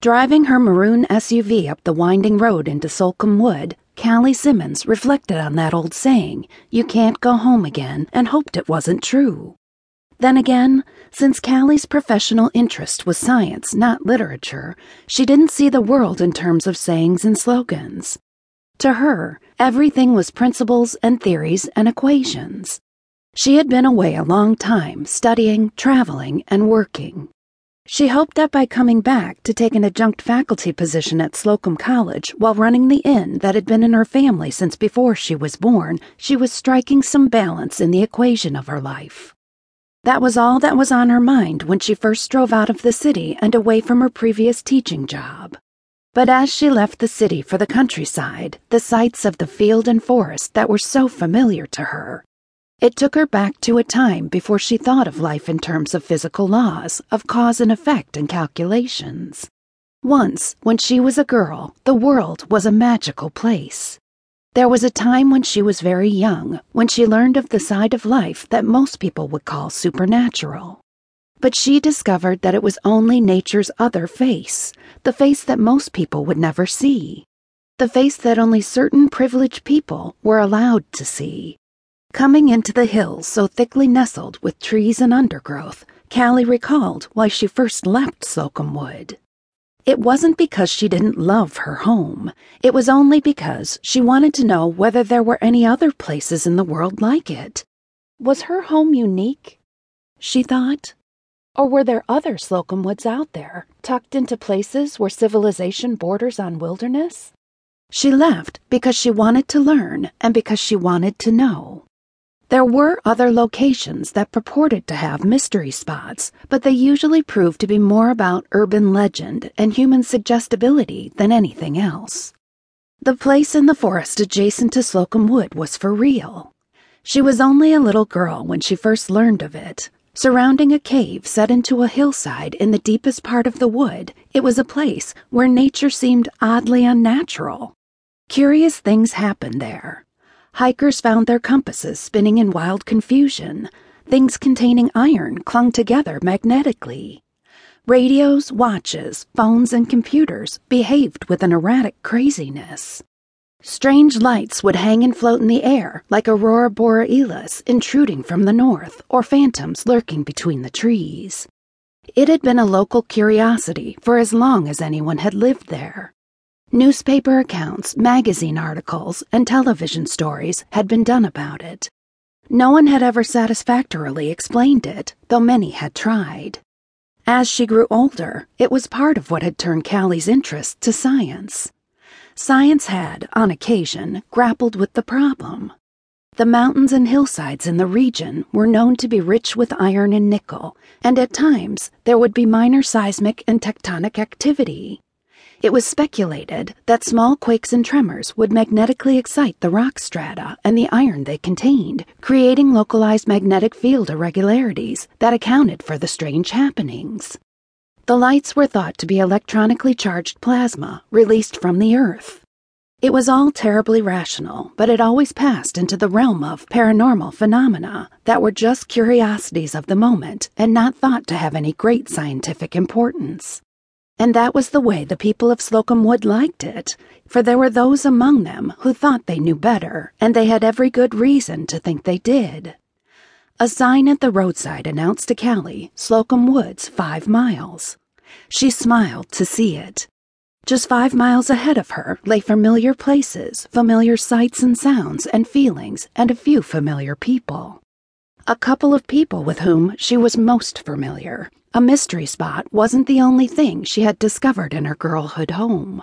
Driving her maroon SUV up the winding road into Slocombe Wood, Callie Simmons reflected on that old saying, you can't go home again, and hoped it wasn't true. Then again, since Callie's professional interest was science, not literature, she didn't see the world in terms of sayings and slogans. To her, everything was principles and theories and equations. She had been away a long time, studying, traveling, and working. She hoped that by coming back to take an adjunct faculty position at Slocum College while running the inn that had been in her family since before she was born, she was striking some balance in the equation of her life. That was all that was on her mind when she first drove out of the city and away from her previous teaching job. But as she left the city for the countryside, the sights of the field and forest that were so familiar to her, it took her back to a time before she thought of life in terms of physical laws, of cause and effect and calculations. Once, when she was a girl, the world was a magical place. There was a time when she was very young, when she learned of the side of life that most people would call supernatural. But she discovered that it was only nature's other face, the face that most people would never see, the face that only certain privileged people were allowed to see. Coming into the hills so thickly nestled with trees and undergrowth, Callie recalled why she first left Slocombe Wood. It wasn't because she didn't love her home. It was only because she wanted to know whether there were any other places in the world like it. Was her home unique? She thought. Or were there other Slocombe Woods out there, tucked into places where civilization borders on wilderness? She left because she wanted to learn and because she wanted to know. There were other locations that purported to have mystery spots, but they usually proved to be more about urban legend and human suggestibility than anything else. The place in the forest adjacent to Slocombe Wood was for real. She was only a little girl when she first learned of it. Surrounding a cave set into a hillside in the deepest part of the wood, it was a place where nature seemed oddly unnatural. Curious things happened there hikers found their compasses spinning in wild confusion. Things containing iron clung together magnetically. Radios, watches, phones, and computers behaved with an erratic craziness. Strange lights would hang and float in the air like aurora borealis intruding from the north or phantoms lurking between the trees. It had been a local curiosity for as long as anyone had lived there. Newspaper accounts, magazine articles, and television stories had been done about it. No one had ever satisfactorily explained it, though many had tried. As she grew older, it was part of what had turned Callie's interest to science. Science had, on occasion, grappled with the problem. The mountains and hillsides in the region were known to be rich with iron and nickel, and at times there would be minor seismic and tectonic activity. It was speculated that small quakes and tremors would magnetically excite the rock strata and the iron they contained, creating localized magnetic field irregularities that accounted for the strange happenings. The lights were thought to be electronically charged plasma released from the Earth. It was all terribly rational, but it always passed into the realm of paranormal phenomena that were just curiosities of the moment and not thought to have any great scientific importance. And that was the way the people of Slocum Wood liked it, for there were those among them who thought they knew better, and they had every good reason to think they did. A sign at the roadside announced to Callie Slocum Woods five miles. She smiled to see it. Just five miles ahead of her lay familiar places, familiar sights and sounds and feelings, and a few familiar people. A couple of people with whom she was most familiar, a mystery spot wasn't the only thing she had discovered in her girlhood home.